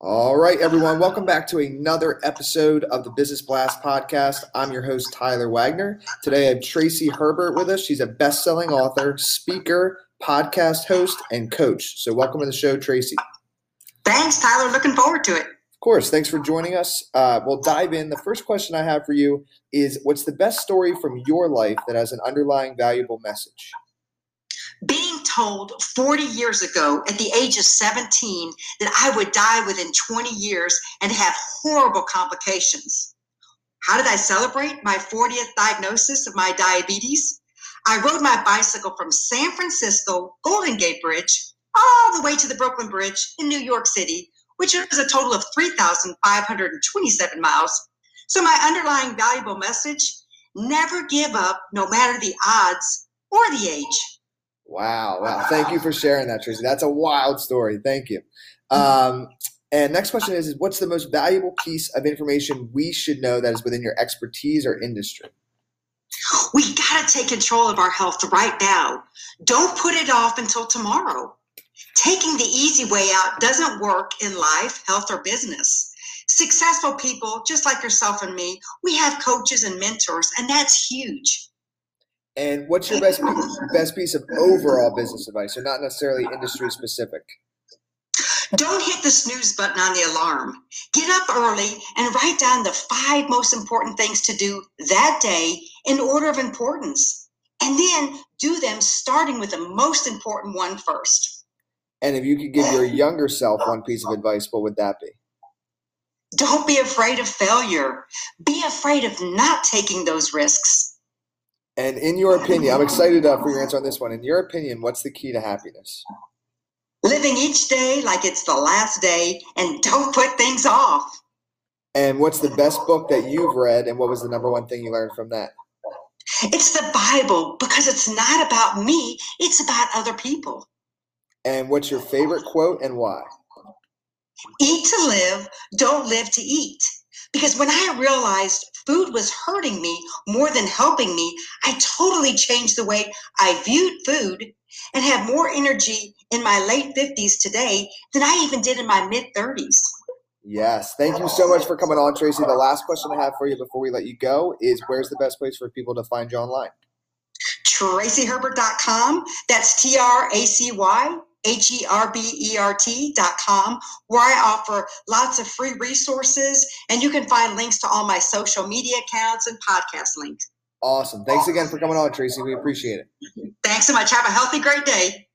All right, everyone. Welcome back to another episode of the Business Blast podcast. I'm your host, Tyler Wagner. Today I have Tracy Herbert with us. She's a best selling author, speaker, podcast host, and coach. So, welcome to the show, Tracy. Thanks, Tyler. Looking forward to it. Of course. Thanks for joining us. Uh, we'll dive in. The first question I have for you is What's the best story from your life that has an underlying valuable message? being told 40 years ago at the age of 17 that I would die within 20 years and have horrible complications. How did I celebrate my 40th diagnosis of my diabetes? I rode my bicycle from San Francisco Golden Gate Bridge all the way to the Brooklyn Bridge in New York City, which is a total of 3,527 miles. So, my underlying valuable message never give up no matter the odds or the age. Wow. Wow. Thank you for sharing that, Tracy. That's a wild story. Thank you. Um, and next question is, is what's the most valuable piece of information we should know that is within your expertise or industry? We got to take control of our health right now. Don't put it off until tomorrow. Taking the easy way out doesn't work in life, health, or business. Successful people, just like yourself and me, we have coaches and mentors, and that's huge. And what's your best piece, best piece of overall business advice, or not necessarily industry specific? Don't hit the snooze button on the alarm. Get up early and write down the five most important things to do that day in order of importance. And then do them starting with the most important one first. And if you could give your younger self one piece of advice, what would that be? Don't be afraid of failure. Be afraid of not taking those risks. And in your opinion, I'm excited uh, for your answer on this one. In your opinion, what's the key to happiness? Living each day like it's the last day and don't put things off. And what's the best book that you've read and what was the number one thing you learned from that? It's the Bible because it's not about me, it's about other people. And what's your favorite quote and why? Eat to live, don't live to eat. Because when I realized food was hurting me more than helping me, I totally changed the way I viewed food and have more energy in my late 50s today than I even did in my mid 30s. Yes. Thank you so much for coming on, Tracy. The last question I have for you before we let you go is where's the best place for people to find you online? TracyHerbert.com. That's T R A C Y H-E-R-B-E-R-T dot com, where I offer lots of free resources, and you can find links to all my social media accounts and podcast links. Awesome. Thanks again for coming on, Tracy. We appreciate it. Thanks so much. Have a healthy, great day.